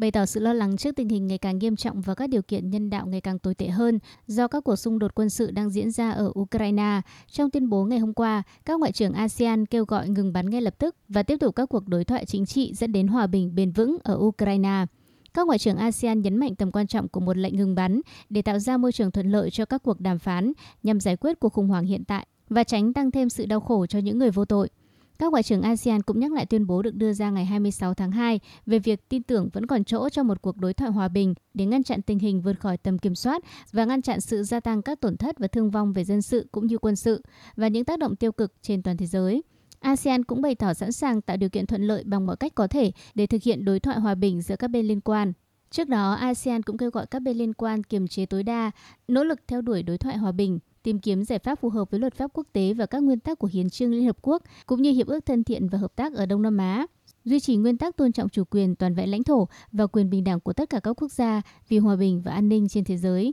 bày tỏ sự lo lắng trước tình hình ngày càng nghiêm trọng và các điều kiện nhân đạo ngày càng tồi tệ hơn do các cuộc xung đột quân sự đang diễn ra ở Ukraine. Trong tuyên bố ngày hôm qua, các ngoại trưởng ASEAN kêu gọi ngừng bắn ngay lập tức và tiếp tục các cuộc đối thoại chính trị dẫn đến hòa bình bền vững ở Ukraine. Các ngoại trưởng ASEAN nhấn mạnh tầm quan trọng của một lệnh ngừng bắn để tạo ra môi trường thuận lợi cho các cuộc đàm phán nhằm giải quyết cuộc khủng hoảng hiện tại và tránh tăng thêm sự đau khổ cho những người vô tội. Các ngoại trưởng ASEAN cũng nhắc lại tuyên bố được đưa ra ngày 26 tháng 2 về việc tin tưởng vẫn còn chỗ cho một cuộc đối thoại hòa bình để ngăn chặn tình hình vượt khỏi tầm kiểm soát và ngăn chặn sự gia tăng các tổn thất và thương vong về dân sự cũng như quân sự và những tác động tiêu cực trên toàn thế giới. ASEAN cũng bày tỏ sẵn sàng tạo điều kiện thuận lợi bằng mọi cách có thể để thực hiện đối thoại hòa bình giữa các bên liên quan. Trước đó, ASEAN cũng kêu gọi các bên liên quan kiềm chế tối đa, nỗ lực theo đuổi đối thoại hòa bình, tìm kiếm giải pháp phù hợp với luật pháp quốc tế và các nguyên tắc của Hiến trương Liên Hợp Quốc, cũng như Hiệp ước thân thiện và hợp tác ở Đông Nam Á, duy trì nguyên tắc tôn trọng chủ quyền toàn vẹn lãnh thổ và quyền bình đẳng của tất cả các quốc gia vì hòa bình và an ninh trên thế giới.